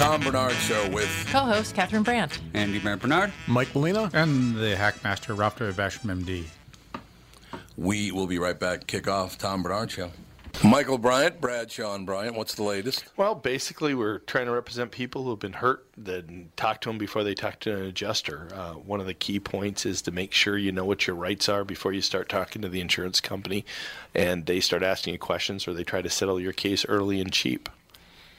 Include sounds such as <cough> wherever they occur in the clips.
Tom Barnard Show with Co-host Catherine Brandt. Andy Brandt Barnard. Mike Molina. And the Hackmaster, Ralph W. Basham, MD. We will be right back. Kick off Tom Barnard Show. Michael Bryant, Bradshaw and Bryant, what's the latest? Well, basically, we're trying to represent people who have been hurt, then talk to them before they talk to an adjuster. Uh, one of the key points is to make sure you know what your rights are before you start talking to the insurance company and they start asking you questions or they try to settle your case early and cheap.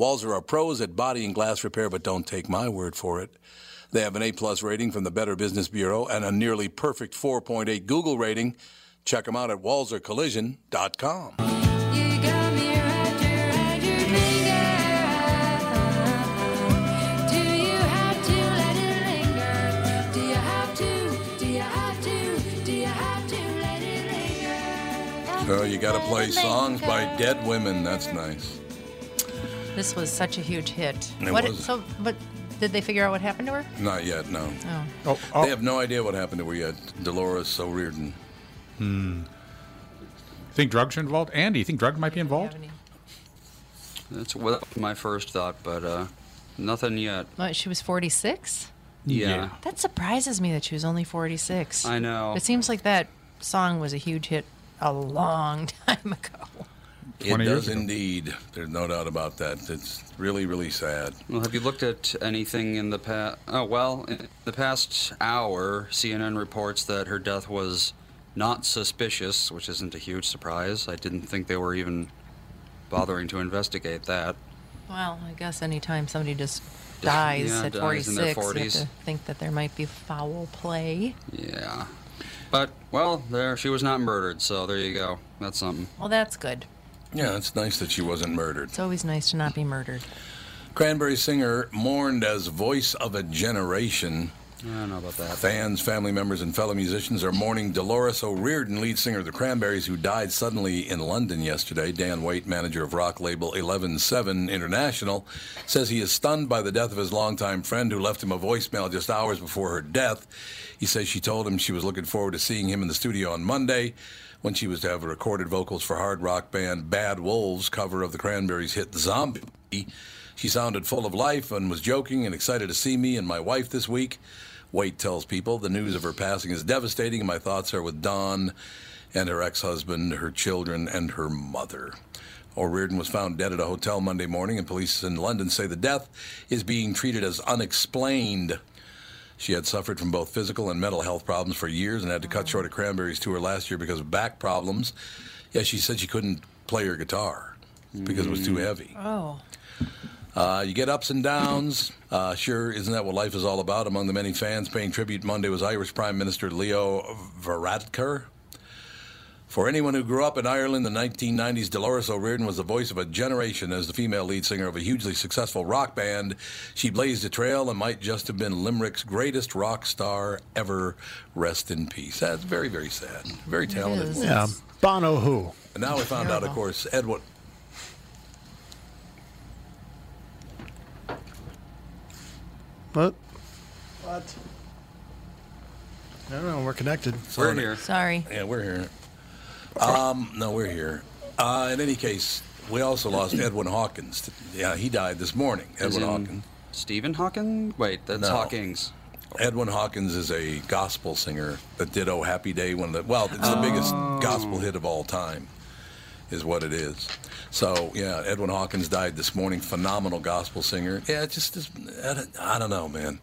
Walser are pros at body and glass repair, but don't take my word for it. They have an A plus rating from the Better Business Bureau and a nearly perfect 4.8 Google rating. Check them out at walsercollision.com. You got me wrapped around your finger. Do you have to let it linger? Do you have to? Do you have to? Do you have to let it linger? So you got to play songs by dead women. That's nice. This was such a huge hit. It what? was. So, but did they figure out what happened to her? Not yet, no. Oh, Oh, oh, They have no idea what happened to her yet. Dolores O'Riordan. Hmm. Think drugs are involved? Andy, you think drugs might be do you have involved? That's what my first thought, but uh, nothing yet. What, she was 46. Yeah. That surprises me that she was only 46. I know. It seems like that song was a huge hit a long <laughs> time ago. It years does ago. indeed. There's no doubt about that. It's really, really sad. Well, have you looked at anything in the past? Oh, well, in the past hour, CNN reports that her death was not suspicious, which isn't a huge surprise. I didn't think they were even bothering to investigate that. Well, I guess anytime somebody just dies Yeah, at dies in their 46, you have to think that there might be foul play. Yeah. But, well, there, she was not murdered, so there you go. That's something. Well, that's good. Yeah, it's nice that she wasn't murdered. It's always nice to not be murdered. Cranberry singer mourned as voice of a generation. I don't know about that. Fans, family members, and fellow musicians are mourning Dolores O'Riordan, lead singer of the Cranberries, who died suddenly in London yesterday. Dan Waite, manager of rock label 117 International, says he is stunned by the death of his longtime friend who left him a voicemail just hours before her death. He says she told him she was looking forward to seeing him in the studio on Monday when she was to have recorded vocals for hard rock band Bad Wolves' cover of the Cranberries' hit Zombie. She sounded full of life and was joking and excited to see me and my wife this week. Waite tells people the news of her passing is devastating, and my thoughts are with Don and her ex husband, her children, and her mother. O'Riordan was found dead at a hotel Monday morning, and police in London say the death is being treated as unexplained. She had suffered from both physical and mental health problems for years and had to cut short a Cranberries tour last year because of back problems. Yeah, she said she couldn't play her guitar because it was too heavy. Oh. Uh, you get ups and downs. Uh, sure, isn't that what life is all about? Among the many fans paying tribute Monday was Irish Prime Minister Leo Varadkar. For anyone who grew up in Ireland in the 1990s, Dolores O'Riordan was the voice of a generation as the female lead singer of a hugely successful rock band. She blazed a trail and might just have been Limerick's greatest rock star ever. Rest in peace. That's very, very sad. Very talented. is. Yeah, Bono who? And now we found out, of course, Edwin. What? What? I don't know. We're connected. We're here. Sorry. Yeah, we're here. Um, no, we're here. Uh, in any case, we also lost <clears throat> Edwin Hawkins. Yeah, he died this morning. As Edwin Hawkins. Stephen Hawkins? Wait, that's No. Hawkins. Edwin Hawkins is a gospel singer that did "Oh Happy Day." One of the well, it's the biggest gospel hit of all time, is what it is. So yeah, Edwin Hawkins died this morning. Phenomenal gospel singer. Yeah, just. I don't- I don't know, man.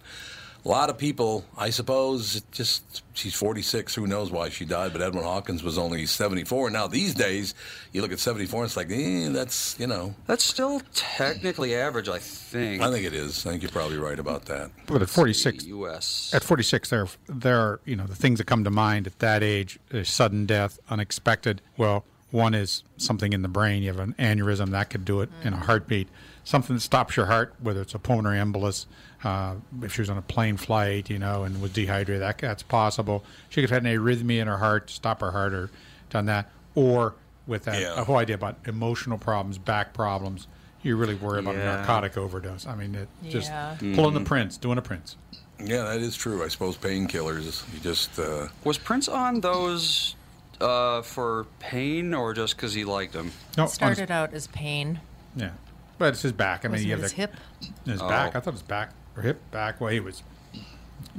A lot of people, I suppose, just she's 46. Who knows why she died? But Edwin Hawkins was only 74. Now these days, you look at 74, and it's like, eh, that's you know. That's still technically average, I think. I think it is. I think you're probably right about that. But at 46, U.S. at 46, there, there are, you know, the things that come to mind at that age, is sudden death, unexpected. Well, one is something in the brain. You have an aneurysm that could do it in a heartbeat. Something that stops your heart, whether it's a pulmonary embolus. Uh, if she was on a plane flight, you know, and was dehydrated, that, that's possible. She could have had an arrhythmia in her heart, stop her heart, or done that. Or with that Yeah. a whole idea about emotional problems, back problems. You really worry about a narcotic overdose. I mean, it just Yeah. pulling the prince, doing a prince. Yeah, that is true. I suppose painkillers. You just. Uh, Was Prince on those uh, for pain or just because he liked them? No, It started out as pain. Yeah, but it's his back. I mean, Was you it have his the, hip? His Oh. back. I thought his back or hip back. Well, he was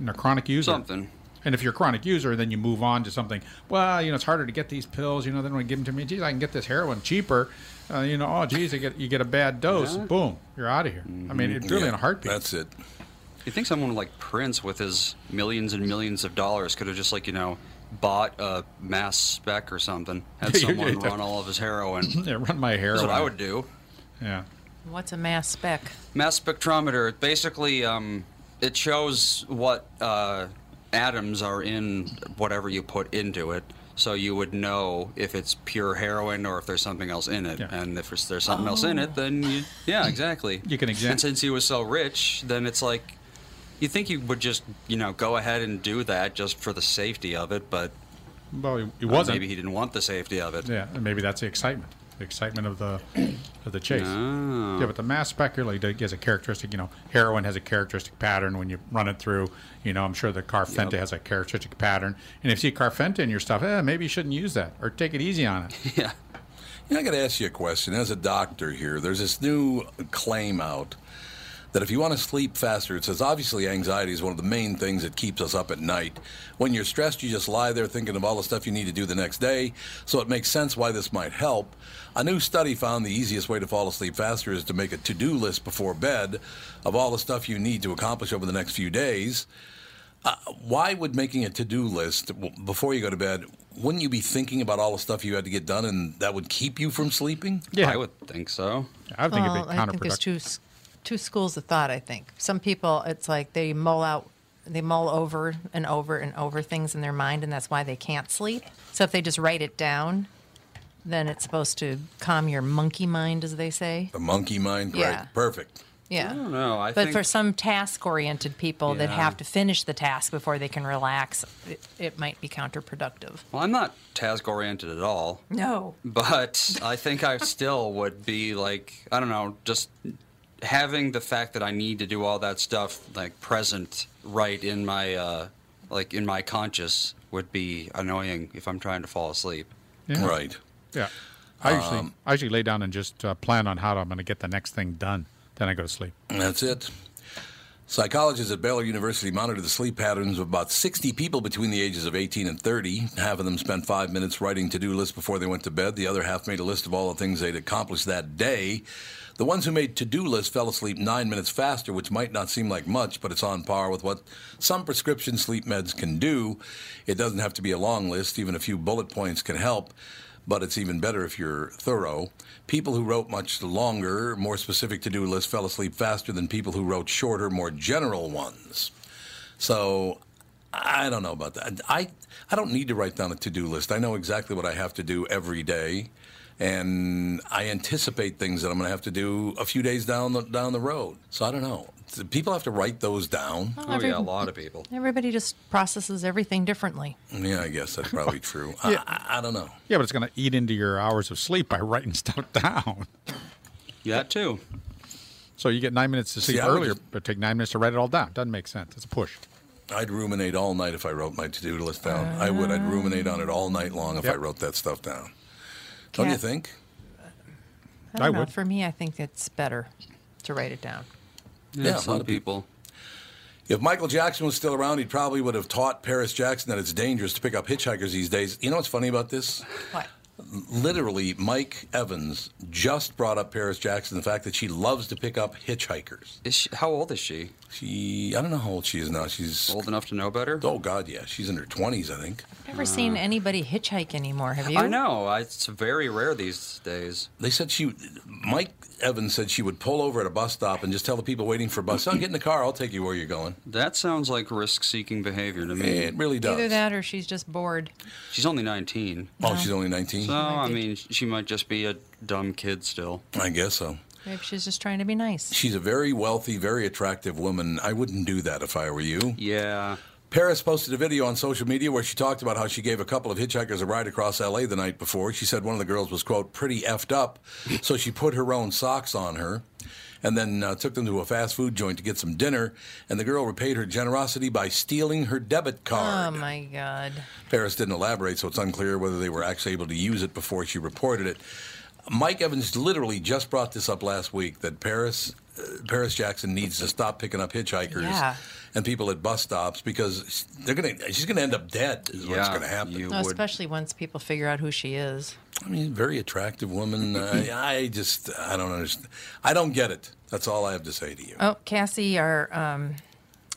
a chronic user. Something. And if you're a chronic user, then you move on to something. Well, you know, it's harder to get these pills. You know, then when you give them to me, geez, I can get this heroin cheaper. Uh, you know, oh, geez, you get you get a bad dose. Yeah. Boom, you're out of here. I mean, it's really yeah, in a heartbeat. That's it. You think someone like Prince, with his millions and millions of dollars, could have just like you know bought a mass spec or something, had <laughs> someone run all of his heroin? <laughs> yeah, run my hair. That's what I would do. Yeah. What's a mass spec? Mass spectrometer. Basically, um, it shows what uh, atoms are in whatever you put into it. So you would know if it's pure heroin or if there's something else in it. Yeah. And if there's, there's something else in it, then you, yeah, exactly. You can examine- And since he was so rich, then it's like you think you would just you know go ahead and do that just for the safety of it, but Well, he, he uh, wasn't. maybe he didn't want the safety of it. Yeah, maybe that's the excitement, the excitement of the of the chase. Oh. Yeah, but the mass spec really does- has a characteristic. You know, heroin has a characteristic pattern when you run it through. You know, I'm sure the carfenta Yep. has a characteristic pattern. And if you see carfenta in your stuff, eh, maybe you shouldn't use that or take it easy on it. <laughs> Yeah. Yeah, I got to ask you a question. As a doctor here, there's this new claim out that if you want to sleep faster, it says obviously anxiety is one of the main things that keeps us up at night. When you're stressed, you just lie there thinking of all the stuff you need to do the next day, so it makes sense why this might help. A new study found the easiest way to fall asleep faster is to make a to do list before bed of all the stuff you need to accomplish over the next few days. Uh, why would making a to-do list before you go to bed wouldn't you be thinking about all the stuff you had to get done and that would keep you from sleeping Yeah, I would think so. I would think well, it'd be I think there's counterproductive. Two schools of thought. I think some people, it's like they mull out, they mull over and over and over things in their mind, and that's why they can't sleep. So if they just write it down, then it's supposed to calm your monkey mind, as they say. the monkey mind Yeah. right perfect Yeah. I don't know. I but think for some task-oriented people that have to finish the task before they can relax, it, it might be counterproductive. well, I'm not task oriented at all. No. But I think I still would be like, I don't know, just having the fact that I need to do all that stuff like present right in my uh like in my conscious would be annoying if I'm trying to fall asleep. Yeah. right Yeah, I usually Um, I usually lay down and just uh, plan on how I'm going to get the next thing done. Then I go to sleep. that's it psychologists at baylor university monitored the sleep patterns of about 60 people between the ages of 18 and 30 half of them spent five minutes writing to-do lists before they went to bed the other half made a list of all the things they'd accomplished that day the ones who made to-do lists fell asleep nine minutes faster which might not seem like much but it's on par with what some prescription sleep meds can do it doesn't have to be a long list even a few bullet points can help but it's even better if you're thorough. People who wrote much longer, more specific to do lists fell asleep faster than people who wrote shorter, more general ones. So I don't know about that. I I don't need to write down a to do list. I know exactly what I have to do every day, and I anticipate things that I'm going to have to do a few days down the down the road. So I don't know. Do People have to write those down. Well, Oh every- yeah, a lot of people. Everybody just processes everything differently. Yeah, I guess that's probably <laughs> true. Yeah. I, I, I don't know. Yeah, but it's going to eat into your hours of sleep by <laughs> writing stuff down. Yeah, too. So you get nine minutes to See, sleep I would earlier, just- but take nine minutes to write it all down. Doesn't make sense. It's a push. I'd ruminate all night if I wrote my to do list down. I would. I'd uh. ruminate on it all night long if I wrote that stuff down. Don't you think? I don't I know. would. For me, I think it's better to write it down. Yeah, Yeah, a lot of people. If Michael Jackson was still around, he probably would have taught Paris Jackson that it's dangerous to pick up hitchhikers these days. You know what's funny about this? What? Literally, Mike Evans just brought up Paris Jackson, the fact that she loves to pick up hitchhikers. Is she, how old is she? She, I don't know how old she is now. She's, Old enough to know better? oh, God, yeah. She's in her 20s, I think. I've never seen hmm. anybody hitchhike anymore. Have you? I know. It's very rare these days. They said she, Mike Evans said she would pull over at a bus stop and just tell the people waiting for a bus, oh, get in the car, I'll take you where you're going. That sounds like risk-seeking behavior to me. It really does. Either that or she's just bored. She's only 19. Oh, she's only 19? So, I mean, she might just be a dumb kid still. I guess so. Maybe she's just trying to be nice. She's a very wealthy, very attractive woman. I wouldn't do that if I were you. Yeah. Paris posted a video on social media where she talked about how she gave a couple of hitchhikers a ride across LA the night before. She said one of the girls was, quote, pretty effed up, so she put her own socks on her and then uh, took them to a fast food joint to get some dinner. And the girl repaid her generosity by stealing her debit card. Oh my God. Paris didn't elaborate, so it's unclear whether they were actually able to use it before she reported it. Mike Evans literally just brought this up last week that Paris uh, Paris Jackson needs to stop picking up hitchhikers Yeah. And people at bus stops because they're gonna she's gonna end up dead is what's gonna happen. you- No, would- especially once people figure out who she is. I mean, very attractive woman. Uh, I just I don't understand. I don't get it. That's all I have to say to you. Oh, Cassie, our um,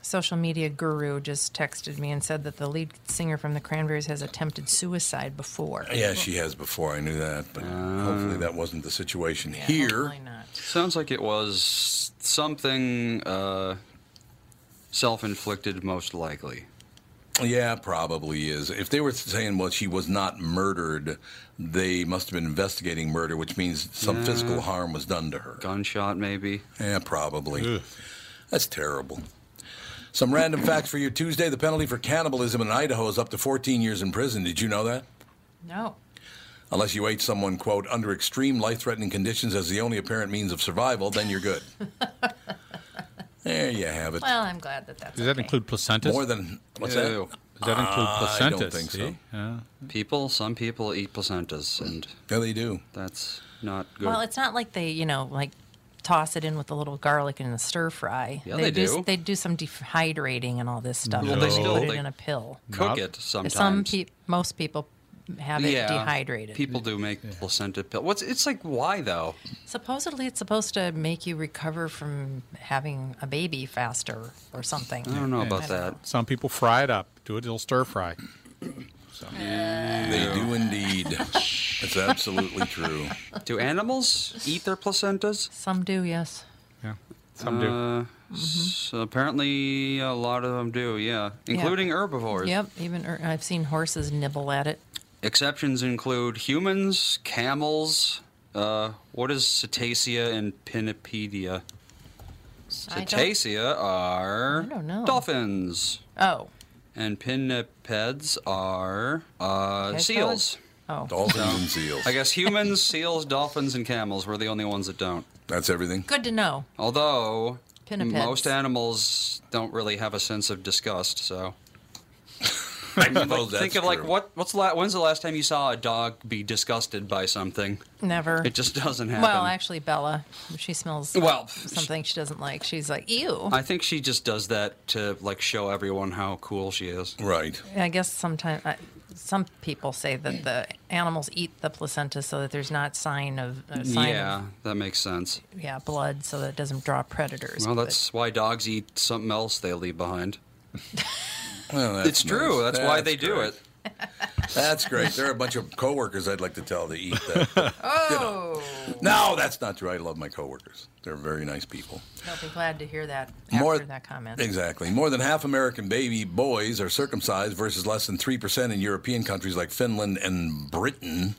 social media guru, just texted me and said that the lead singer from the Cranberries has attempted suicide before. Yeah, she has before. I knew that, but hopefully that wasn't the situation Yeah, here. not. Sounds like it was something uh, self-inflicted, most likely. Yeah, probably is. If they were saying, well, she was not murdered, they must have been investigating murder, which means some Yeah. physical harm was done to her. Gunshot, maybe. Yeah, probably. That's terrible. Some random facts for you Tuesday. The penalty for cannibalism in Idaho is up to 14 years in prison. Did you know that? No. Unless you ate someone, quote, under extreme life threatening conditions as the only apparent means of survival, then you're good. <laughs> there you have it. Well, I'm glad that that's Does that okay. include placentas? More than, what's Ew. that? Does that include placenta? I don't think so. Yeah. People, some people eat placentas, and Yeah, they do. that's not good. Well, it's not like they, you know, like toss it in with a little garlic in the stir fry. Yeah, they do. They do some dehydrating and all this stuff. Well, and they then still- put it they- in a pill. Cook Not- it sometimes. Some pe- most people have it yeah, dehydrated. People do make placenta pill. What's it's like? Why though? Supposedly, it's supposed to make you recover from having a baby faster or something. I don't know Yeah. about don't that. know. Some people fry it up. Do a little stir fry. They do indeed. <laughs> It's absolutely true. Do animals eat their placentas? Some do, yes. Yeah. Some do. Uh, so apparently, a lot of them do. Yeah, including herbivores. Yep. Even er, I've seen horses nibble at it. Exceptions include humans, camels. Uh, what is cetacea and pinnipedia? I don't- Cetacea are I don't know. dolphins, Oh. and pinnipeds are uh, Hedgehogs? seals. Oh. Dolphins and seals. I guess humans, seals, dolphins, and camels were the only ones that don't. That's everything. Good to know. Although Pinnipeds. most animals don't really have a sense of disgust, so <laughs> I suppose that's think of like what what's the la- when's the last time you saw a dog be disgusted by something? Never. It just doesn't happen. well, actually, Bella, she smells Well, something she doesn't like, she's like, ew. I think she just does that to like show everyone how cool she is. Right. I guess sometimes some people say that the animals eat the placenta so that there's not sign of uh, sign Yeah, that makes sense. yeah blood, so that it doesn't draw predators. Well, But- that's why dogs eat something else they leave behind. <laughs> Well, that's it's true. nice. That's, why they do it. That's great. There are a bunch of coworkers I'd like to tell to eat that. <laughs> Oh, No, that's not true. I love my coworkers. They're very nice people. I'll be glad to hear that after More that comment. Exactly. More than half American baby boys are circumcised versus less than 3% in European countries like Finland and Britain.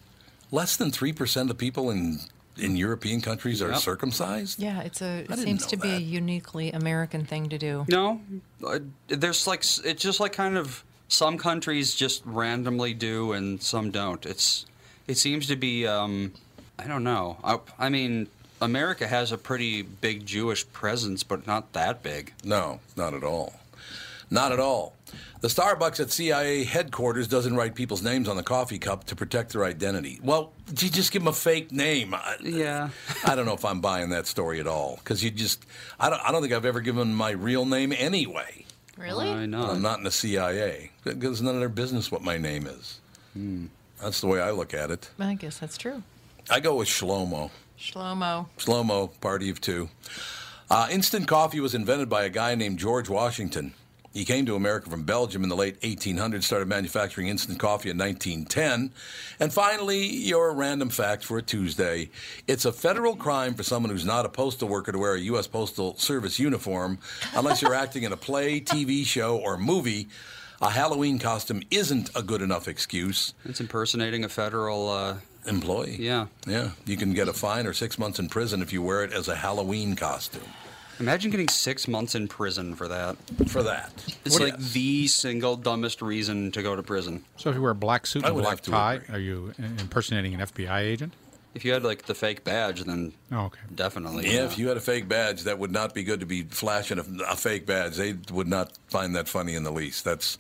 Less than 3% of people in in European countries are Yep. circumcised? Yeah, it's a. It didn't seems know to be a that. uniquely American thing to do. No, uh, there's like s- it's just like kind of some countries just randomly do and some don't. It's it seems to be um, I don't know. I, I mean, America has a pretty big Jewish presence, but not that big. No, not at all. Not at all. The Starbucks at CIA headquarters doesn't write people's names on the coffee cup to protect their identity. Well, you just give them a fake name. Yeah. <laughs> I don't know if I'm buying that story at all because you just I don't I don't think I've ever given my real name anyway. Really? I know. I'm not in the CIA because it's none of their business what my name is. That's the way I look at it. I guess that's true. I go with Shlomo. Shlomo. Shlomo, party of two. Uh, instant coffee was invented by a guy named George Washington. He came to America from Belgium in the late 1800s, started manufacturing instant coffee in 1910. And finally, your random fact for a Tuesday. It's a federal crime for someone who's not a postal worker to wear a U.S. Postal Service uniform unless you're acting in a play, TV show, or movie. A Halloween costume isn't a good enough excuse. It's impersonating a federal. Uh, Employee. Yeah. Yeah. You can get a fine or six months in prison if you wear it as a Halloween costume. Imagine getting six months in prison for that. For that. It's like Yes. the single dumbest reason to go to prison. So if you wear a black suit I and a would black have to tie, agree. are you impersonating an FBI agent? If you had like the fake badge, then Oh, okay. definitely. Yeah, if you had a fake badge, that would not be good to be flashing a, a fake badge. They would not find that funny in the least. That's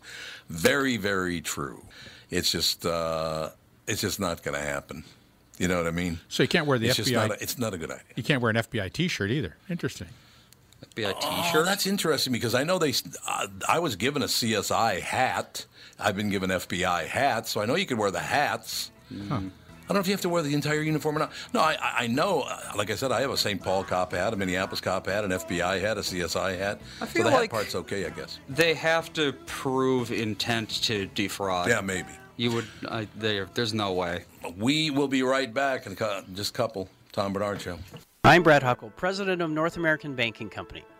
very, very true. It's just, uh, it's just not going to happen. You know what I mean? So you can't wear the it's just FBI. not. A, it's not a good idea. you can't wear an FBI T-shirt either. Interesting. Be a Oh, T-shirt. that's interesting because I know they. Uh, I was given a CSI hat. I've been given FBI hats, so I know you can wear the hats. Huh. I don't know if you have to wear the entire uniform or not. No, I, I I know. uh, Like I said, I have a St. Paul cop hat, a Minneapolis cop hat, an FBI hat, a CSI hat. I feel so the like- hat part's okay, I guess. They have to prove intent to defraud. Yeah, maybe. You would. I, there, there's no way. We will be right back in a just a couple. Tom Barnard Show. I'm Brad Huckle, president of North American Banking Company.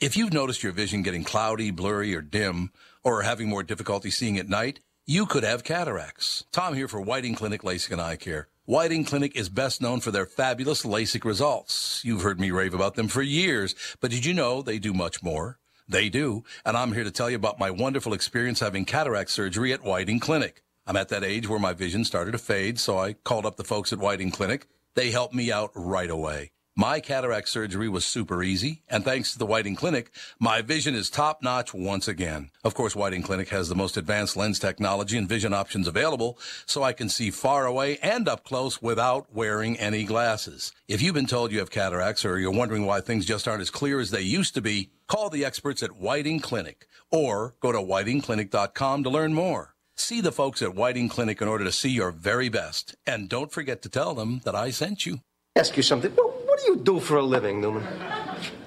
If you've noticed your vision getting cloudy, blurry, or dim, or are having more difficulty seeing at night, you could have cataracts. Tom here for Whiting Clinic LASIK and Eye Care. Whiting Clinic is best known for their fabulous LASIK results. You've heard me rave about them for years, but did you know they do much more? They do, and I'm here to tell you about my wonderful experience having cataract surgery at Whiting Clinic. I'm at that age where my vision started to fade, so I called up the folks at Whiting Clinic. They helped me out right away. My cataract surgery was super easy, and thanks to the Whiting Clinic, my vision is top notch once again. Of course, Whiting Clinic has the most advanced lens technology and vision options available, so I can see far away and up close without wearing any glasses. If you've been told you have cataracts or you're wondering why things just aren't as clear as they used to be, call the experts at Whiting Clinic or go to whitingclinic.com to learn more. See the folks at Whiting Clinic in order to see your very best. And don't forget to tell them that I sent you. ask you something. What do you do for a living, Newman?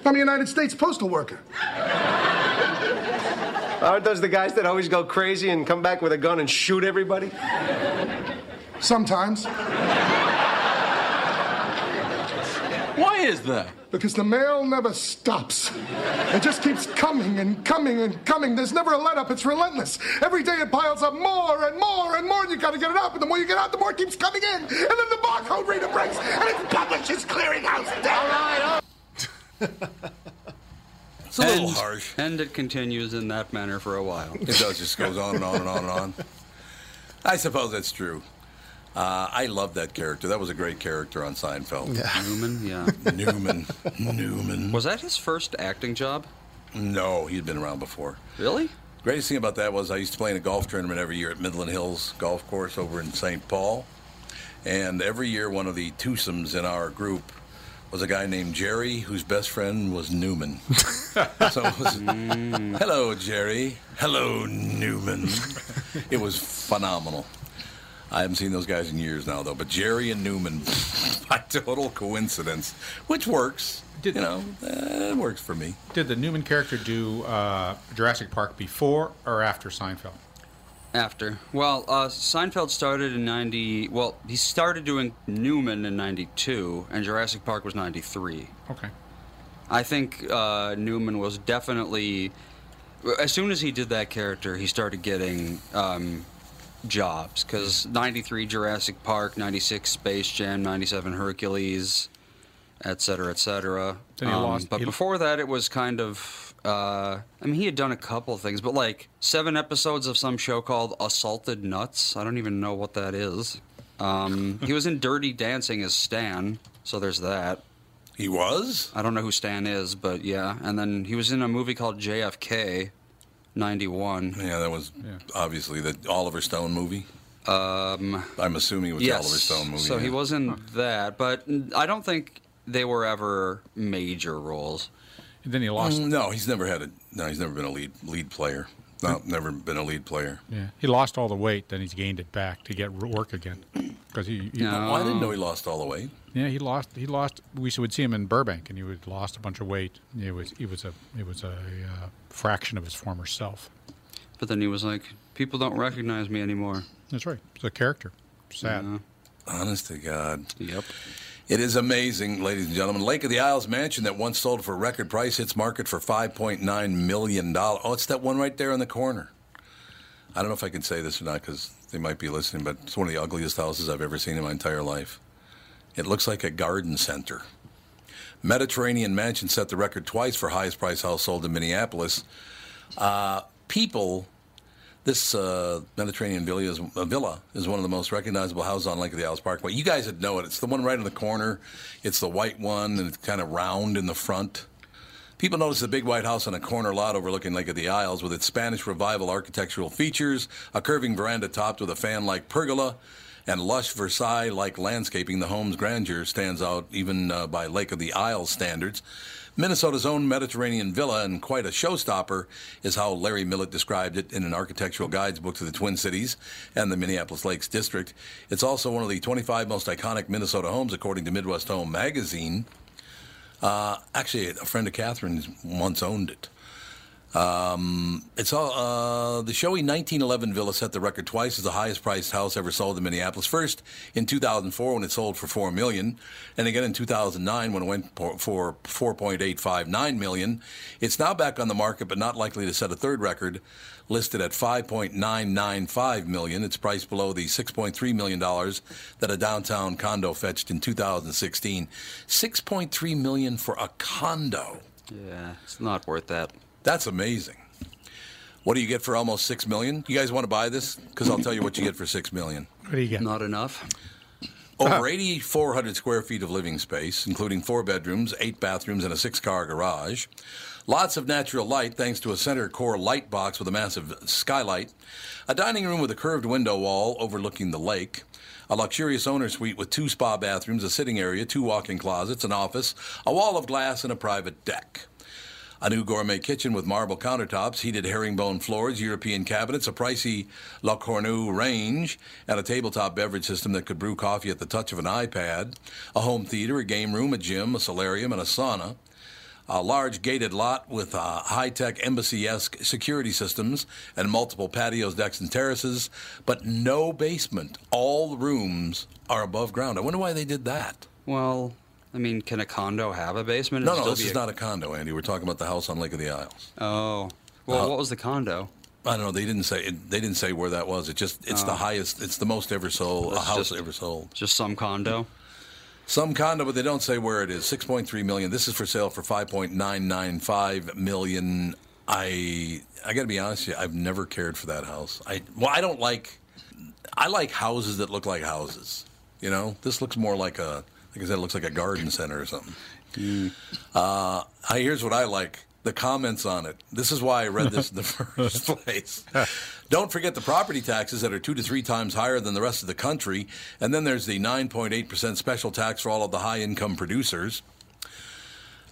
I'm a United States postal worker. Aren't those the guys that always go crazy and come back with a gun and shoot everybody? Sometimes. Why is that? Because the mail never stops. It just keeps coming and coming and coming. There's never a let up. It's relentless. Every day it piles up more and more and more, and you've gotta get it out. And the more you get out, the more it keeps coming in. And then the barcode reader breaks, and it's Publishers Clearinghouse Day. All right, oh. It's a little and, harsh. and it continues in that manner for a while. It does, just goes on and on and on and on. I suppose that's true. Uh, I love that character. That was a great character on Seinfeld. Yeah. <laughs> Newman, yeah. Newman. Newman. Was that his first acting job? No, he'd been around before. Really? Greatest thing about that was I used to play in a golf tournament every year at Midland Hills Golf Course over in St. Paul. And every year, one of the twosomes in our group was a guy named Jerry, whose best friend was Newman. <laughs> so it was, hello, Jerry. Hello, Newman. it was phenomenal. I haven't seen those guys in years now, though. But Jerry and Newman, <laughs> by total coincidence, which works. you know, eh, it works for me. Did the Newman character do uh, Jurassic Park before or after Seinfeld? After. Well, uh, Seinfeld started in 90. Well, he started doing Newman in 92, and Jurassic Park was 93. Okay. I think uh, Newman was definitely. As soon as he did that character, he started getting um, jobs. Because 93 Jurassic Park, 96 Space Jam, 97 Hercules, et cetera, et cetera. Then Um, lost- but he- before that, it was kind of. Uh, I mean, he had done a couple of things, but like seven episodes of some show called Assaulted Nuts. I don't even know what that is. Um, <laughs> he was in Dirty Dancing as Stan, so there's that. He was? I don't know who Stan is, but yeah. And then he was in a movie called JFK, 91. Yeah, that was obviously the Oliver Stone movie. Um, I'm assuming it was the Oliver Stone movie. So he was in that, but I don't think they were ever major roles. And then he lost. Mm, No, he's never had a. No, he's never been a lead lead player. No, never been a lead player. Yeah, he lost all the weight, then he's gained it back to get work again. Because he, he Oh, I didn't know he lost all the weight. Yeah, he lost. He lost. We would see him in Burbank, and he would lost a bunch of weight. It was. He was a. It was a uh, fraction of his former self. But then he was like, people don't recognize me anymore. That's right. It's a character. Sad. Honest to God. Yep. It is amazing, ladies and gentlemen. Lake of the Isles mansion that once sold for a record price hits market for $5.9 million. Oh, it's that one right there in the corner. I don't know if I can say this or not because they might be listening, but it's one of the ugliest houses I've ever seen in my entire life. It looks like a garden center. Mediterranean Mansion set the record twice for highest price house sold in Minneapolis. Uh, people, this uh, Mediterranean villa is, uh, villa is one of the most recognizable houses on Lake of the Isles Parkway. You guys would know it. It's the one right in the corner. It's the white one, and it's kind of round in the front. People notice the big white house on a corner lot overlooking Lake of the Isles with its Spanish Revival architectural features, a curving veranda topped with a fan like pergola, and lush Versailles like landscaping. The home's grandeur stands out even uh, by Lake of the Isles standards. Minnesota's own Mediterranean villa and quite a showstopper is how Larry Millett described it in an architectural guides book to the Twin Cities and the Minneapolis Lakes District. It's also one of the 25 most iconic Minnesota homes according to Midwest Home magazine. Uh, actually, a friend of Catherine's once owned it. Um, it's all uh, the showy 1911 villa set the record twice as the highest priced house ever sold in Minneapolis. First in 2004 when it sold for four million, and again in 2009 when it went for 4.859 million. It's now back on the market, but not likely to set a third record. Listed at 5.995 million, it's priced below the 6.3 million dollars that a downtown condo fetched in 2016. 6.3 million for a condo. Yeah, it's not worth that. That's amazing. What do you get for almost six million? You guys want to buy this? Because I'll tell you what you get for six million. What do you get? Not enough. Over 8,400 square feet of living space, including four bedrooms, eight bathrooms, and a six-car garage. Lots of natural light thanks to a center core light box with a massive skylight. A dining room with a curved window wall overlooking the lake. A luxurious owner suite with two spa bathrooms, a sitting area, two walk-in closets, an office, a wall of glass, and a private deck. A new gourmet kitchen with marble countertops, heated herringbone floors, European cabinets, a pricey La Cornue range, and a tabletop beverage system that could brew coffee at the touch of an iPad. A home theater, a game room, a gym, a solarium, and a sauna. A large gated lot with uh, high tech embassy esque security systems and multiple patios, decks, and terraces, but no basement. All rooms are above ground. I wonder why they did that. Well, I mean, can a condo have a basement? No, It'd no, still this is a- not a condo, Andy. We're talking about the house on Lake of the Isles. Oh, well, Uh, what was the condo? I don't know. They didn't say. They didn't say where that was. It just. It's the Oh. highest. It's the most ever sold. A house just- ever sold. Just some condo. Some condo, but they don't say where it is. Six point three million. This is for sale for five point nine nine five million. I. I got to be honest. with you, I've never cared for that house. I. Well, I don't like. I like houses that look like houses. You know, this looks more like a. Like I said, it looks like a garden center or something. Uh, here's what I like the comments on it. This is why I read this in the <laughs> first <laughs> place. Don't forget the property taxes that are two to three times higher than the rest of the country. And then there's the 9.8% special tax for all of the high income producers.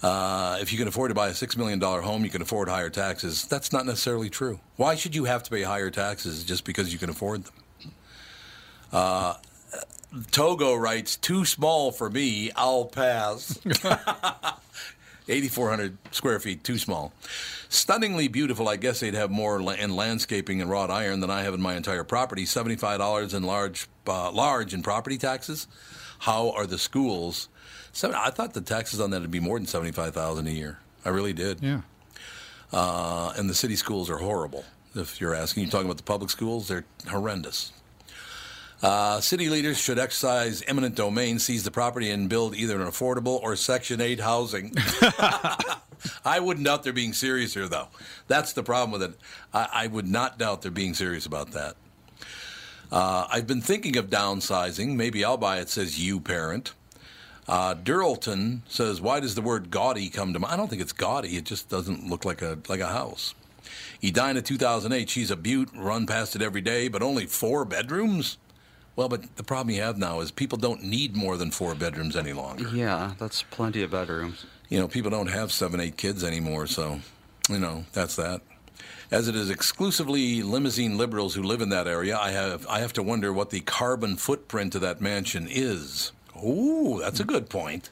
Uh, if you can afford to buy a $6 million home, you can afford higher taxes. That's not necessarily true. Why should you have to pay higher taxes just because you can afford them? Uh, Togo writes, too small for me, I'll pass. <laughs> 8,400 square feet, too small. Stunningly beautiful. I guess they'd have more in landscaping and wrought iron than I have in my entire property. Seventy-five dollars in large, uh, large in property taxes. How are the schools? Seven, I thought the taxes on that would be more than seventy-five thousand a year. I really did. Yeah. Uh, and the city schools are horrible. If you're asking, you're talking about the public schools, they're horrendous. Uh, city leaders should exercise eminent domain, seize the property, and build either an affordable or Section 8 housing. <laughs> I wouldn't doubt they're being serious here, though. That's the problem with it. I, I would not doubt they're being serious about that. Uh, I've been thinking of downsizing. Maybe I'll buy it, says you, parent. Uh, says, "Why does the word gaudy come to mind?" I don't think it's gaudy. It just doesn't look like a like a house. Edina, 2008. She's a butte, Run past it every day, but only four bedrooms. Well, but the problem you have now is people don't need more than four bedrooms any longer. Yeah, that's plenty of bedrooms. You know, people don't have seven, eight kids anymore, so you know that's that. As it is exclusively limousine liberals who live in that area, I have I have to wonder what the carbon footprint of that mansion is. Ooh, that's a good point.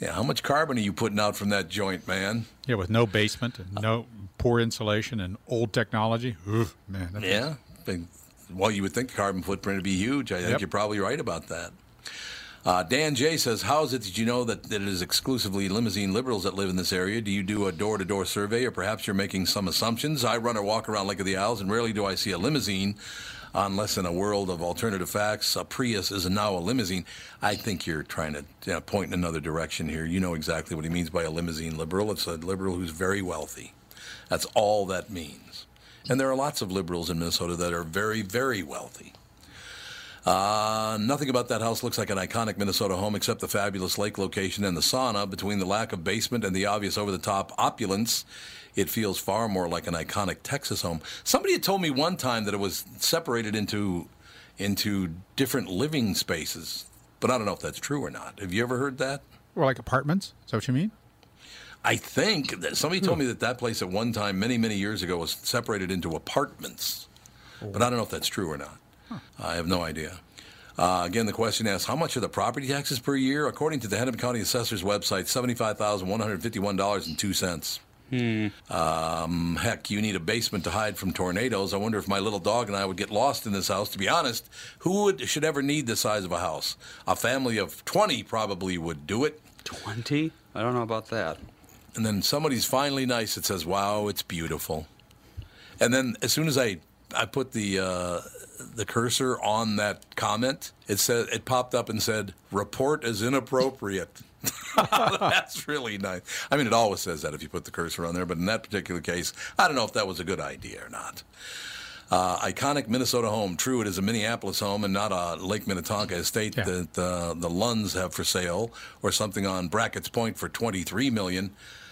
Yeah, how much carbon are you putting out from that joint, man? Yeah, with no basement and no poor insulation and old technology. Oof, man. that's- Yeah. Big- Well, you would think the carbon footprint would be huge. I think Yep. you're probably right about that. Uh, Dan J says, How is it that you know that, that it is exclusively limousine liberals that live in this area? Do you do a door to door survey, or perhaps you're making some assumptions? I run or walk around Lake of the Isles, and rarely do I see a limousine, unless in a world of alternative facts, a Prius is now a limousine. I think you're trying to you know, point in another direction here. You know exactly what he means by a limousine liberal. It's a liberal who's very wealthy. That's all that means. And there are lots of liberals in Minnesota that are very, very wealthy. Uh, nothing about that house looks like an iconic Minnesota home except the fabulous lake location and the sauna. Between the lack of basement and the obvious over the top opulence, it feels far more like an iconic Texas home. Somebody had told me one time that it was separated into into different living spaces, but I don't know if that's true or not. Have you ever heard that? Or like apartments? Is that what you mean? I think that somebody told me that that place at one time, many, many years ago, was separated into apartments. But I don't know if that's true or not. I have no idea. Uh, again, the question asks, how much are the property taxes per year? According to the Hennepin County Assessor's website, $75,151.02. Um, heck, you need a basement to hide from tornadoes. I wonder if my little dog and I would get lost in this house. To be honest, who would, should ever need the size of a house? A family of 20 probably would do it. 20? I don't know about that. And then somebody's finally nice that says, "Wow, it's beautiful." And then as soon as I I put the uh, the cursor on that comment, it said it popped up and said, "Report as inappropriate." <laughs> That's really nice. I mean, it always says that if you put the cursor on there, but in that particular case, I don't know if that was a good idea or not. Uh, iconic Minnesota home. True, it is a Minneapolis home and not a Lake Minnetonka estate Yeah. that uh, the Lunds have for sale, or something on Brackett's Point for twenty-three million.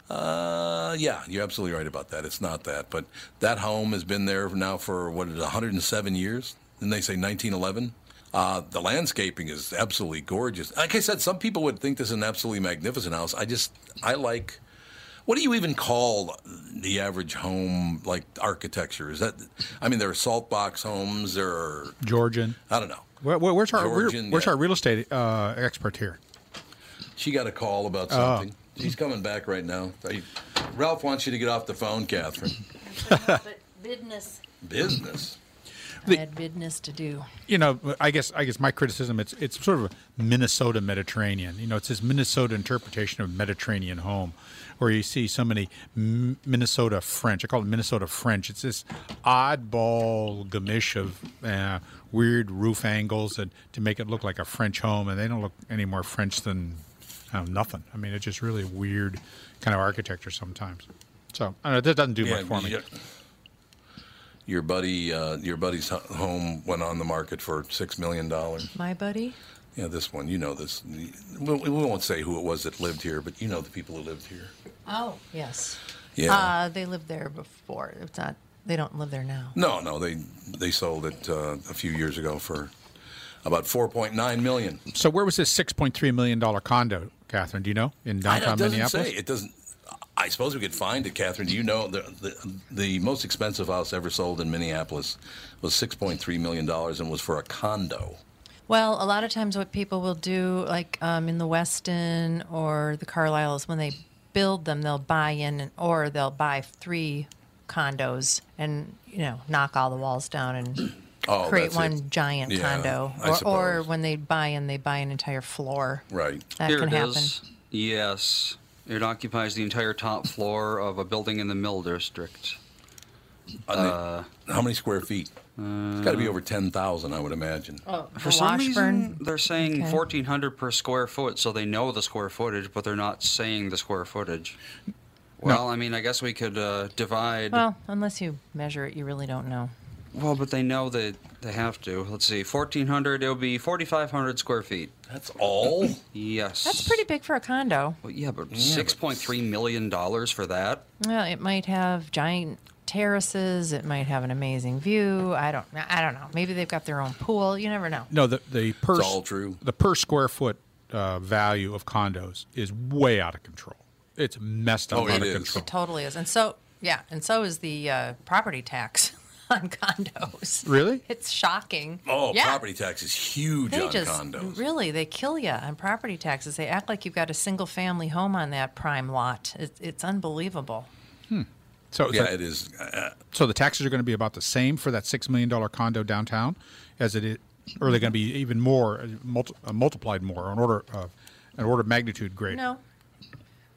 Uh, yeah, you're absolutely right about that. It's not that, but that home has been there now for what is 107 years? Didn't they say 1911? Uh, the landscaping is absolutely gorgeous. Like I said, some people would think this is an absolutely magnificent house. I just, I like. What do you even call the average home like architecture? Is that? I mean, there are salt box homes. There are. Georgian. I don't know. Where, where- where's our Georgian, where's yeah. our real estate uh, expert here? She got a call about something. She's coming back right now. Are Ralph wants you to get off the phone, Catherine. But business. Business. I had business to do. You know, I guess I guess my criticism it's it's sort of a Minnesota Mediterranean. You know, it's this Minnesota interpretation of Mediterranean home, where you see so many M- Minnesota French. I call it Minnesota French. It's this oddball gamish of uh, weird roof angles and to make it look like a French home, and they don't look any more French than uh, nothing. I mean, it's just really weird kind of architecture sometimes. So I don't know, that doesn't do much for me. you- Your buddy, uh, your buddy's home went on the market for six million dollars. My buddy? Yeah, this one, you know this. We, we won't say who it was that lived here, but you know the people who lived here. Oh, yes. Yeah. Uh, they lived there before. It's not. They don't live there now. No, no, they they sold it uh, a few years ago for about 4.9 million. So where was this six point three million dollar condo, Catherine? Do you know in I downtown don't- it doesn't Minneapolis? say. It doesn't. I suppose we could find it, Catherine. Do you know the, the the most expensive house ever sold in Minneapolis was 6.3 million dollars and was for a condo. Well, a lot of times what people will do, like um, in the Westin or the Carlyle, is when they build them, they'll buy in, and, or they'll buy three condos and you know knock all the walls down and Oh, create one it. giant Yeah, condo. Or, or when they buy in, they buy an entire floor. Right. That Here can it happen. is. Yes. It occupies the entire top floor of a building in the Mill District. Uh, how many square feet? it's got to be over 10,000, I would imagine. Oh, For some Washburn. reason, they're saying Okay. 1,400 per square foot, so they know the square footage, but they're not saying the square footage. Well, I mean, I guess we could uh, divide. Well, unless you measure it, you really don't know. Well, but they know that they have to. Let's see, 1,400, it'll be 4,500 square feet. That's all? Yes. That's pretty big for a condo. Well, yeah, but $6.3 million for that? Well, it might have giant terraces. It might have an amazing view. I don't. I don't know. Maybe they've got their own pool. You never know. No, the the per all true. The per square foot uh, value of condos is way out of control. It's messed up Oh, out it of is. control. It totally is. And so, yeah, and so is the uh, property tax <laughs> on condos. Really? It's shocking. Oh, yeah. property tax is huge They on just condos. really they kill you on property taxes. They act like you've got a single family home on that prime lot. It's, it's unbelievable. So yeah, so, it is. Uh, so the taxes are going to be about the same for that six million dollar condo downtown as it is, or are they going to be even more uh, multi, uh, multiplied more, an order of an order of magnitude greater? No.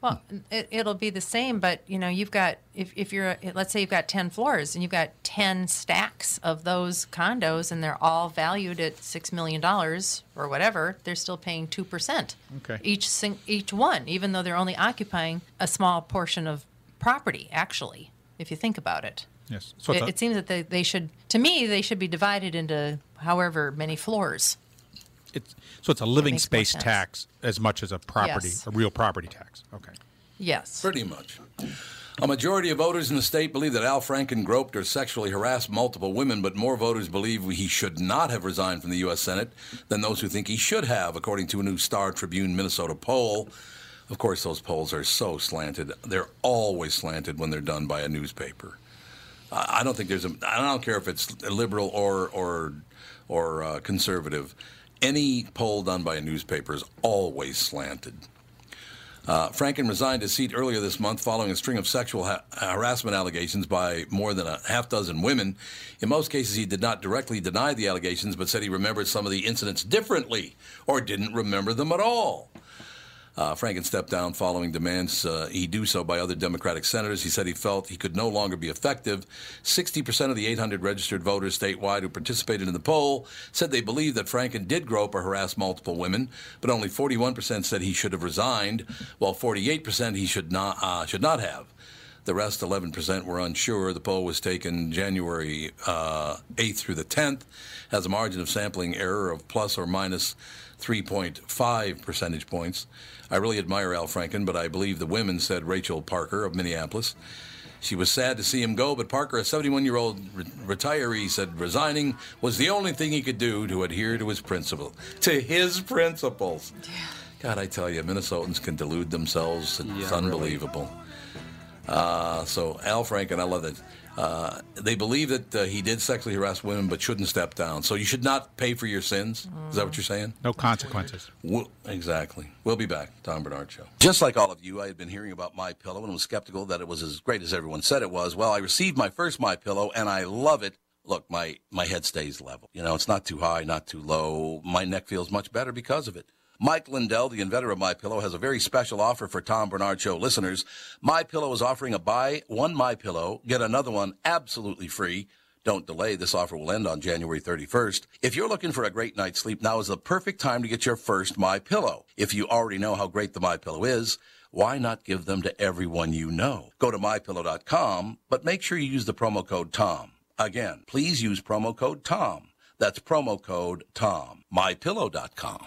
Well, it, it'll be the same, but you know, you've got if, if you're let's say you've got ten floors and you've got ten stacks of those condos and they're all valued at six million dollars or whatever, they're still paying two percent. Okay. Each sing, each one, even though they're only occupying a small portion of property, actually, if you think about it. Yes. So it, it seems that they, they should, to me, they should be divided into however many floors. It's, so it's a living space tax as much as a property, Yes. a real property tax. Okay. Yes. Pretty much. A majority of voters in the state believe that Al Franken groped or sexually harassed multiple women, but more voters believe he should not have resigned from the U.S. Senate than those who think he should have, according to a new Star Tribune Minnesota poll. Of course, those polls are so slanted. They're always slanted when they're done by a newspaper. I I don't think there's a. I don't care if it's liberal or or or uh, conservative. Any poll done by a newspaper is always slanted. Uh, Franken resigned his seat earlier this month following a string of sexual ha- harassment allegations by more than a half dozen women. In most cases, he did not directly deny the allegations, but said he remembered some of the incidents differently or didn't remember them at all. Uh, Franken stepped down following demands uh, he do so by other Democratic senators. He said he felt he could no longer be effective. 60% of the 800 registered voters statewide who participated in the poll said they believed that Franken did grope or harass multiple women, but only 41% said he should have resigned, while 48% he should not, uh, should not have. The rest, 11%, were unsure. The poll was taken January uh, 8th through the 10th, has a margin of sampling error of plus or minus 3.5 percentage points. I really admire Al Franken, but I believe the women, said Rachel Parker of Minneapolis. She was sad to see him go, but Parker, a 71 year old re- retiree, said resigning was the only thing he could do to adhere to his principle, to his principles. God, I tell you, Minnesotans can delude themselves. It's Yeah, really. Uh, so Al Franken, I love that. Uh, they believe that uh, he did sexually harass women, but shouldn't step down. So you should not pay for your sins. Is that what you're saying? No consequences. We'll, exactly. We'll be back. Tom Barnard Show. Just like all of you, I had been hearing about My Pillow and was skeptical that it was as great as everyone said it was. Well, I received my first My Pillow and I love it. Look, my my head stays level. You know, it's not too high, not too low. My neck feels much better because of it. Mike Lindell, the inventor of My Pillow, has a very special offer for Tom Barnard Show listeners. My Pillow is offering a buy one My Pillow, get another one absolutely free. Don't delay. This offer will end on January 31st. If you're looking for a great night's sleep, now is the perfect time to get your first My Pillow. If you already know how great the My Pillow is, why not give them to everyone you know? Go to mypillow.com, but make sure you use the promo code TOM. Again, please use promo code TOM. That's promo code TOM. mypillow.com.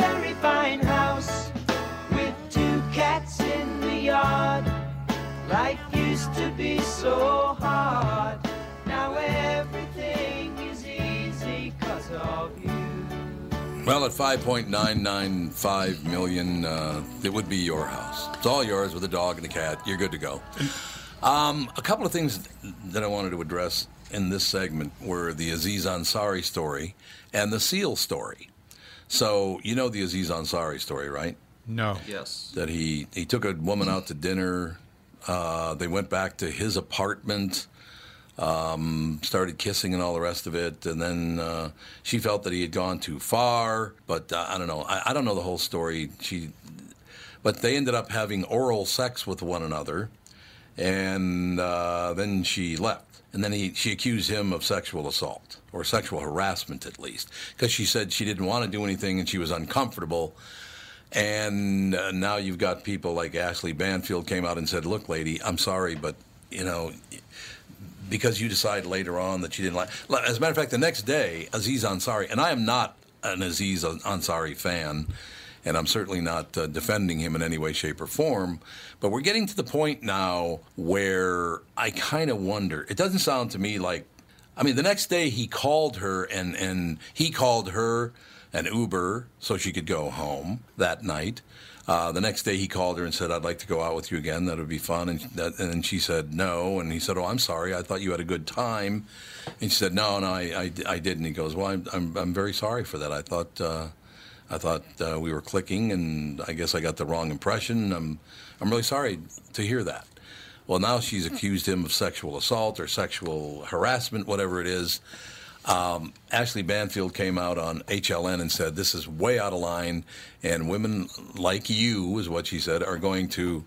so hard. Now everything is easy because of you. Well, at 5.995 million, uh, it would be your house. It's all yours with a dog and a cat. You're good to go. Um, a couple of things that I wanted to address in this segment were the Aziz Ansari story and the SEAL story. So, you know the Aziz Ansari story, right? No. Yes. That he, he took a woman out to dinner. Uh, they went back to his apartment, um, started kissing and all the rest of it. And then uh, she felt that he had gone too far. But uh, I don't know. I, I don't know the whole story. She, but they ended up having oral sex with one another. And uh, then she left. And then he, she accused him of sexual assault or sexual harassment, at least, because she said she didn't want to do anything and she was uncomfortable. And uh, now you've got people like Ashley Banfield came out and said, "Look, lady, I'm sorry, but you know, because you decide later on that you didn't like." As a matter of fact, the next day, Aziz Ansari, and I am not an Aziz Ansari fan, and I'm certainly not uh, defending him in any way, shape, or form. But we're getting to the point now where I kind of wonder. It doesn't sound to me like. I mean, the next day he called her, and and he called her an Uber so she could go home that night. Uh, the next day he called her and said, "I'd like to go out with you again. That would be fun." And that, and she said no. And he said, "Oh, I'm sorry. I thought you had a good time." And she said, "No, no, I, I, I didn't." He goes, "Well, I'm, I'm, I'm very sorry for that. I thought." Uh, I thought uh, we were clicking, and I guess I got the wrong impression. I'm, I'm really sorry to hear that. Well, now she's accused him of sexual assault or sexual harassment, whatever it is. Um, Ashley Banfield came out on HLN and said, This is way out of line, and women like you, is what she said, are going to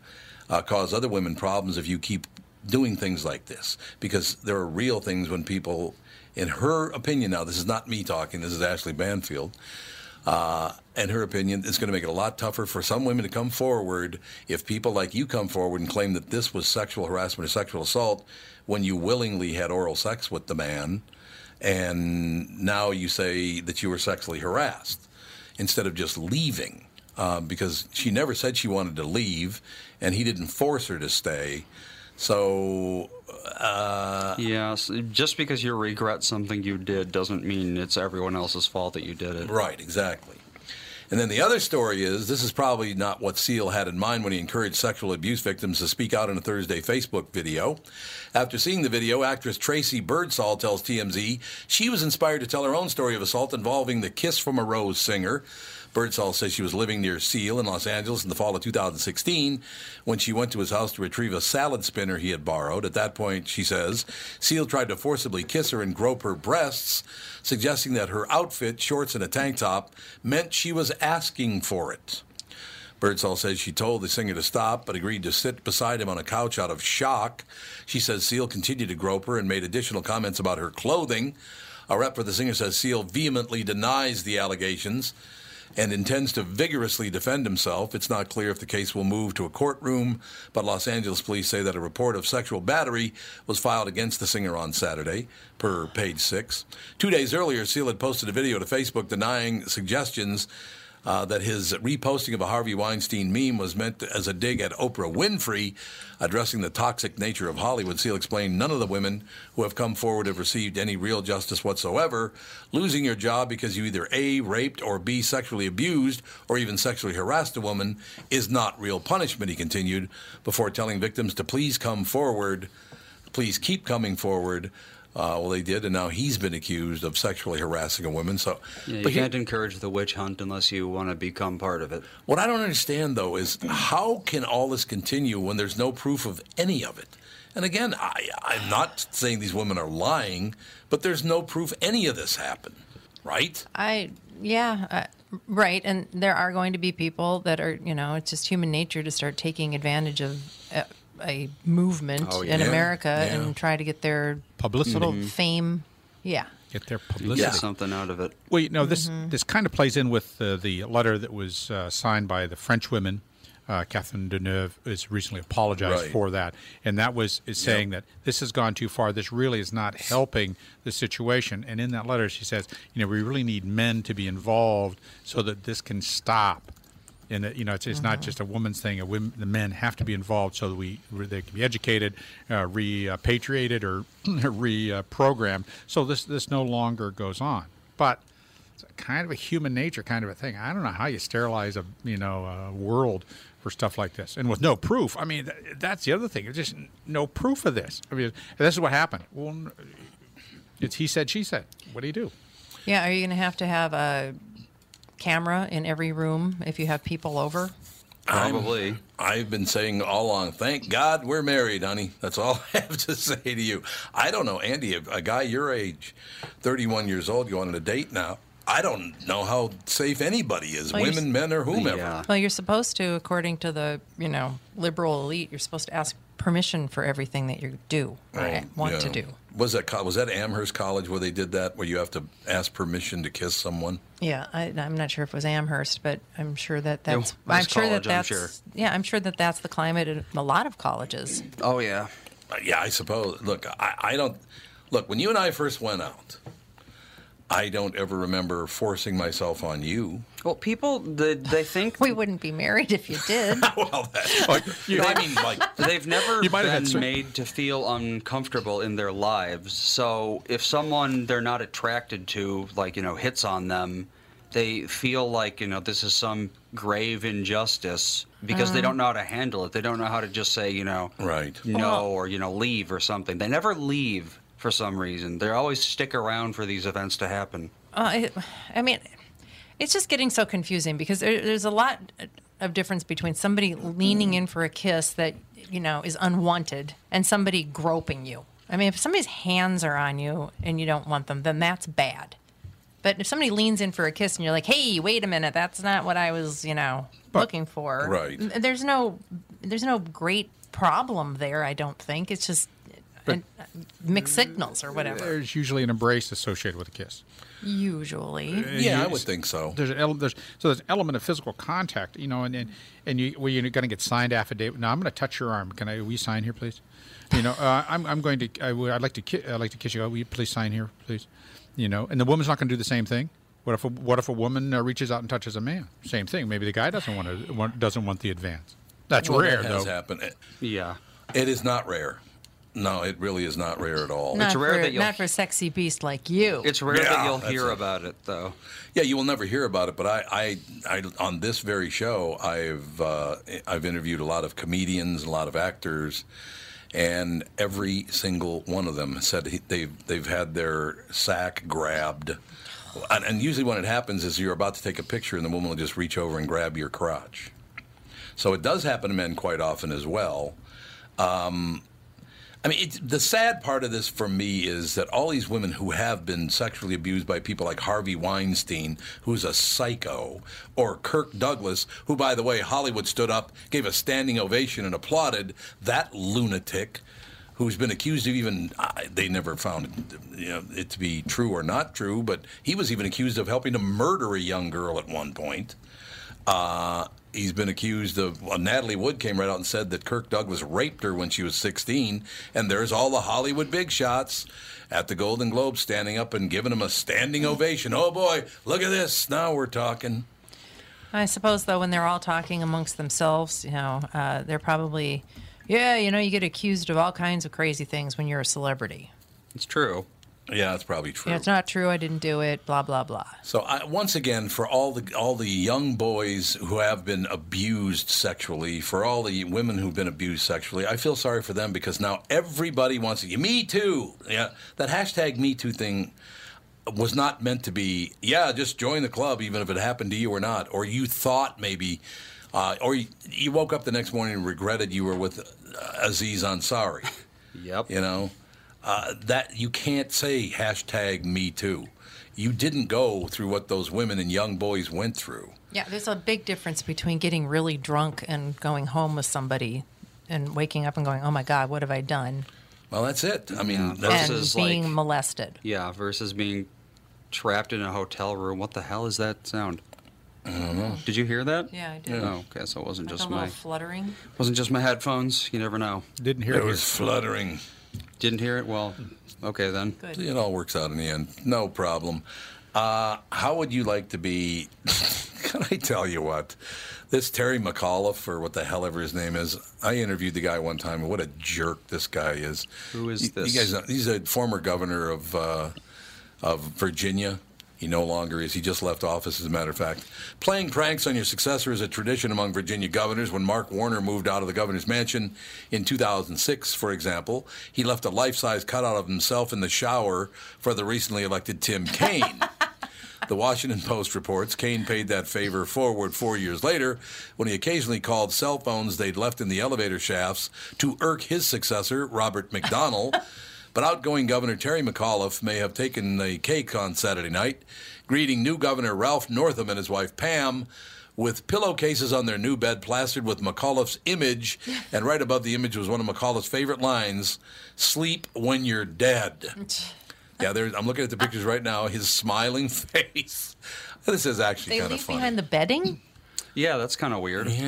uh, cause other women problems if you keep doing things like this. Because there are real things when people, in her opinion now, this is not me talking, this is Ashley Banfield. Uh, in her opinion, it's going to make it a lot tougher for some women to come forward if people like you come forward and claim that this was sexual harassment or sexual assault when you willingly had oral sex with the man and now you say that you were sexually harassed instead of just leaving uh, because she never said she wanted to leave and he didn't force her to stay. So, uh, Yes, just because you regret something you did doesn't mean it's everyone else's fault that you did it. Right, exactly. And then the other story is this is probably not what Seal had in mind when he encouraged sexual abuse victims to speak out in a Thursday Facebook video. After seeing the video, actress Tracy Birdsall tells TMZ she was inspired to tell her own story of assault involving the Kiss from a Rose singer. Birdsall says she was living near Seal in Los Angeles in the fall of 2016 when she went to his house to retrieve a salad spinner he had borrowed. At that point, she says, Seal tried to forcibly kiss her and grope her breasts, suggesting that her outfit, shorts and a tank top, meant she was asking for it. Birdsall says she told the singer to stop, but agreed to sit beside him on a couch out of shock. She says Seal continued to grope her and made additional comments about her clothing. A rep for the singer says Seal vehemently denies the allegations and intends to vigorously defend himself. It's not clear if the case will move to a courtroom, but Los Angeles police say that a report of sexual battery was filed against the singer on Saturday, per page six. Two days earlier, Seal had posted a video to Facebook denying suggestions uh, that his reposting of a Harvey Weinstein meme was meant as a dig at Oprah Winfrey, addressing the toxic nature of Hollywood. Seal explained none of the women who have come forward have received any real justice whatsoever. Losing your job because you either A, raped, or B, sexually abused, or even sexually harassed a woman is not real punishment, he continued, before telling victims to please come forward, please keep coming forward. Uh, well, they did, and now he's been accused of sexually harassing a woman. So, Yeah, you but can't encourage the witch hunt unless you want to become part of it. what I don't understand, though, is how can all this continue when there's no proof of any of it? And again, I, I'm not saying these women are lying, but there's no proof any of this happened, right? I yeah, uh, right. And there are going to be people that are, you know, it's just human nature to start taking advantage of a, a movement Oh, in. America Yeah. and try to get their Publicity. little Mhm. fame. Yeah. Get their publicity. Get something out of it. Well, you know, this Mm-hmm. this kind of plays in with uh, the letter that was uh, signed by the French women. Uh, Catherine Deneuve has recently apologized Right. for that, and that was is saying that this has gone too far. This really is not helping the situation. And in that letter, she says, you know, we really need men to be involved so that this can stop. And you know, it's, it's not just a woman's thing. A women, the men have to be involved so that we they can be educated, uh, repatriated, or <clears throat> reprogrammed. So this this no longer goes on. But it's kind of a human nature kind of a thing. I don't know how you sterilize a you know a world for stuff like this, and with no proof. I mean, th- that's the other thing. There's just no proof of this. I mean, this is what happened. Well, it's he said, she said. What do you do? Yeah. Are you going to have to have a camera in every room if you have people over? Probably. i have been saying all along, thank God we're married, honey. That's all <laughs> I have to say to you. I don't know, Andy, a, a guy your age, 31 years old, going on a date now. I don't know how safe anybody is, well, women, men, or whomever. Well, you're supposed to, according to the you know liberal elite, you're supposed to ask permission for everything that you do or Oh, want to do. Was that was that Amherst College where they did that, where you have to ask permission to kiss someone? Yeah, I, I'm not sure if it was Amherst, but I'm sure that that's. it I'm was sure that college, I'm that's. sure. Yeah, I'm sure that that's the climate in a lot of colleges. Oh yeah. Uh, yeah, I suppose. Look, I, I don't. Look, when you and I first went out, I don't ever remember forcing myself on you. Well, people they, they think <laughs> we wouldn't be married if you did. <laughs> well, that, you, I mean, like they've never You might been some- made to feel uncomfortable in their lives. So if someone they're not attracted to, like you know, hits on them, they feel like you know this is some grave injustice because they Uh. don't know how to handle it. They don't know how to just say you know, right, no, Well- or you know, leave or something. They never leave for some reason. They always stick around for these events to happen. Uh, it, I mean, it's just getting so confusing because there, there's a lot of difference between somebody leaning in for a kiss that you know is unwanted and somebody groping you. I mean, if somebody's hands are on you and you don't want them, then that's bad. But if somebody leans in for a kiss and you're like, "Hey, wait a minute, that's not what I was, you know, looking for," right. There's no, there's no great problem there. I don't think it's just uh, mixed signals or whatever. There's usually an embrace associated with a kiss. Usually, Yeah, I would think so. There's an ele- there's so there's an element of physical contact, you know, and and, and you well, you're going to get signed affidavit. Now I'm going to touch your arm. Can I? Will you sign here, please? You know, uh, I'm I'm going to. I would, I'd like to. Ki- I'd like to kiss you. Will you please sign here, please? You know, and the woman's not going to do the same thing. What if a, what if a woman uh, reaches out and touches a man? Same thing. Maybe the guy doesn't want to want, doesn't want the advance. That's Well, rare that has though. happened. It- Yeah. It is not rare. No, it really is not rare at all. not rare for, that you'll- not for a sexy beast like you. It's rare Yeah, that you'll hear it. about it, though. Yeah, you will never hear about it. But I, I, I on this very show, I've uh, I've interviewed a lot of comedians, a lot of actors, and every single one of them said he, they've they've had their sack grabbed. And, and usually, when it happens, is you're about to take a picture, and the woman will just reach over and grab your crotch. So it does happen to men quite often as well. Um, I mean, the sad part of this for me is that all these women who have been sexually abused by people like Harvey Weinstein, who's a psycho, or Kirk Douglas, who, by the way, Hollywood stood up, gave a standing ovation, and applauded that lunatic who's been accused of even they never found you know, it to be true or not true, but he was even accused of helping to murder a young girl at one point. Uh, he's been accused of. Well, Natalie Wood came right out and said that Kirk Douglas raped her when she was 16, and there's all the Hollywood big shots at the Golden Globe standing up and giving him a standing ovation. Oh boy, look at this! Now we're talking. I suppose though, when they're all talking amongst themselves, you know, uh, they're probably, yeah, you know, you get accused of all kinds of crazy things when you're a celebrity. It's true. Yeah, that's probably true. Yeah, it's not true. I didn't do it. Blah blah blah. So I, once again, for all the all the young boys who have been abused sexually, for all the women who've been abused sexually, I feel sorry for them because now everybody wants to. Me too. Yeah, that hashtag Me Too thing was not meant to be. Yeah, just join the club, even if it happened to you or not, or you thought maybe, uh, or you, you woke up the next morning and regretted you were with uh, Aziz Ansari. <laughs> Yep. You know, uh, that you can't say hashtag Me Too. You didn't go through what those women and young boys went through. Yeah, there's a big difference between getting really drunk and going home with somebody, and waking up and going, "Oh my God, what have I done?" Well, that's it. I mean, and that's Versus, being like- molested. Yeah, versus being trapped in a hotel room. What the hell is that sound? I don't know. Did you hear that? Yeah, I did. Oh, okay, so it wasn't Like just a my fluttering. wasn't just my headphones. You never know. Didn't hear it it. was fluttering. Didn't hear it. Well, okay then. Good. It all works out in the end. No problem. Uh, how would you like to be? <laughs> Can I tell you what? This Terry McAuliffe, or what the hell ever his name is, I interviewed the guy one time, and what a jerk this guy is. Who is You- this? You guys, know, he's a former governor of uh, of Virginia. He no longer is. He just left office, as a matter of fact. Playing pranks on your successor is a tradition among Virginia governors. When Mark Warner moved out of the governor's mansion in 2006, for example, he left a life size cutout of himself in the shower for the recently elected Tim <laughs> Kaine. The Washington Post reports Kaine paid that favor forward four years later when he occasionally called cell phones they'd left in the elevator shafts to irk his successor, Robert McDonnell. <laughs> but outgoing Governor Terry McAuliffe may have taken the cake on Saturday night, greeting new Governor Ralph Northam and his wife Pam with pillowcases on their new bed plastered with McAuliffe's image. And right above the image was one of McAuliffe's favorite lines Sleep when you're dead. <laughs> Yeah, I'm looking at the pictures right now. His smiling <laughs> face. This is actually kind of funny. They leave behind the bedding. Yeah, that's kind of weird. Yeah,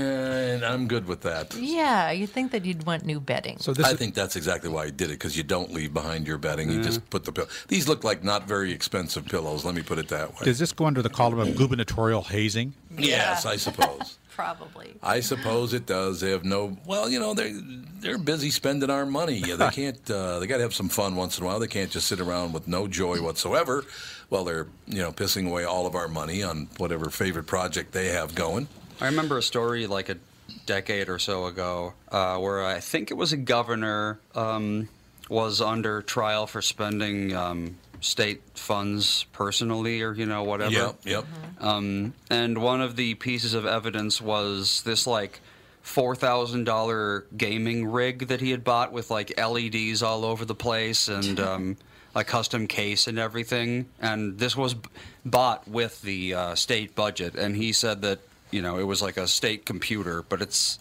and I'm good with that. Yeah, you'd think that you'd want new bedding. So this I is, think that's exactly why he did it because you don't leave behind your bedding. You just put the pillow. These look like not very expensive pillows. Let me put it that way. does this go under the column of gubernatorial hazing? yes, I suppose. <laughs> Probably. I suppose it does. They have no. Well, you know, they're they're busy spending our money. Yeah, they <laughs> can't. Uh, they got to have some fun once in a while. They can't just sit around with no joy whatsoever. While they're you know pissing away all of our money on whatever favorite project they have going. I remember a story like a decade or so ago uh, where I think it was a governor um, was under trial for spending um, state funds personally or you know whatever. Yep, yep. Um, and one of the pieces of evidence was this like four thousand dollar gaming rig that he had bought with like LEDs all over the place and <laughs> um, a custom case and everything. And this was b- bought with the uh, state budget. And he said that you know it was like a state computer, but it's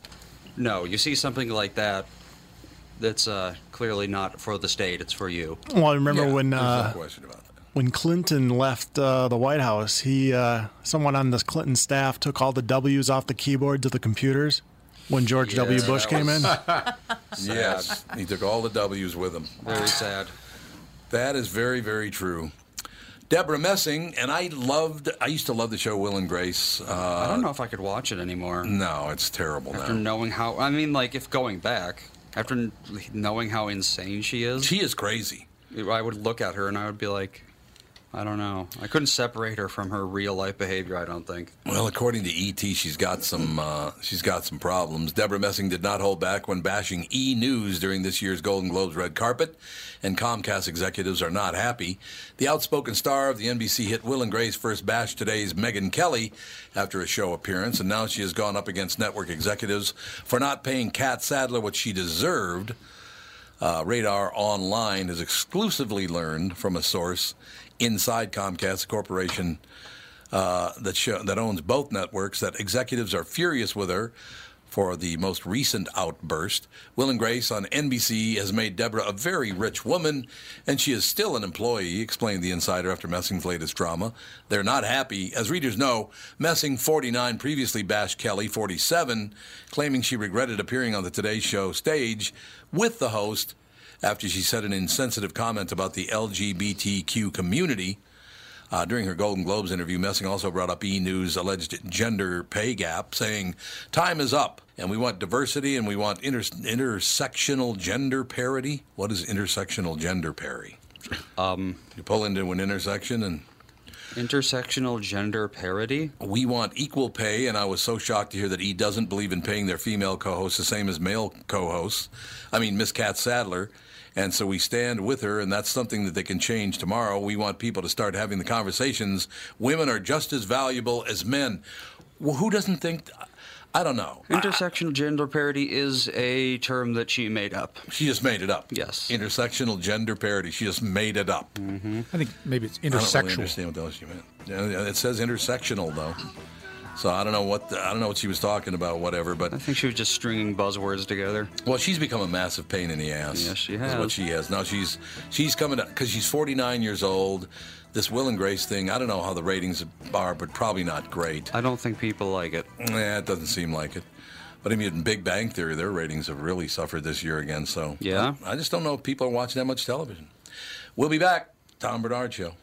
no. You see something like that. That's uh, clearly not for the state; it's for you. Well, I remember Yeah, when there's no uh, question about that. when Clinton left uh, the White House, he uh, someone on the Clinton staff took all the W's off the keyboards of the computers when George W. Bush that came in. <laughs> Yes, he took all the W's with him. Very sad. That is very, very true. Debra Messing, and I loved, I used to love the show Will and Grace. I Uh, don't know if I could watch it anymore. no, it's terrible After now. knowing how, I mean, like if going back, after knowing how insane she is, She is crazy. I would look at her and I would be like, I don't know. I couldn't separate her from her real life behavior. I don't think. Well, according to ET, she's got some uh, she's got some problems. Debra Messing did not hold back when bashing E News during this year's Golden Globes red carpet, and Comcast executives are not happy. The outspoken star of the NBC hit Will and Grace first bashed today's Megyn Kelly after a show appearance, and now she has gone up against network executives for not paying Catt Sadler what she deserved. Uh, Radar Online has exclusively learned from a source inside Comcast, the corporation uh, that show, that owns both networks, that executives are furious with her for the most recent outburst. Will and Grace on NBC has made Debra a very rich woman, and she is still an employee, explained the insider after Messing's latest drama. They're not happy. As readers know, Messing, 49, previously bashed Kelly, 47, claiming she regretted appearing on the Today Show stage with the host after she said an insensitive comment about the LGBTQ community. Uh, during her Golden Globes interview, Messing also brought up E! News' alleged gender pay gap, saying, Time is up, and we want diversity and we want inter- intersectional gender parity. What is intersectional gender parity? Um, you pull into an intersection and. Intersectional gender parity? We want equal pay, and I was so shocked to hear that E doesn't believe in paying their female co hosts the same as male co hosts. I mean, Miss Catt Sadler. And so we stand with her, and that's something that they can change tomorrow. We want people to start having the conversations. Women are just as valuable as men. Well, who doesn't think? I don't know. Intersectional gender parity is a term that she made up. She just made it up. Yes. Intersectional gender parity. She just made it up. Mm-hmm. I think maybe it's I don't really understand what else you meant. It says intersectional though, so I don't know what the, I don't know what she was talking about. Whatever, but I think she was just stringing buzzwords together. well, she's become a massive pain in the ass. Yes, she Is has. what she has now. She's she's coming because she's 49 years old. This Will and Grace thing, I don't know how the ratings are, but probably not great. I don't think people like it. Nah, it doesn't seem like it. But I mean, in Big Bang Theory, their ratings have really suffered this year again. So Yeah? I, I just don't know if people are watching that much television. We'll be back. Tom Barnard Show.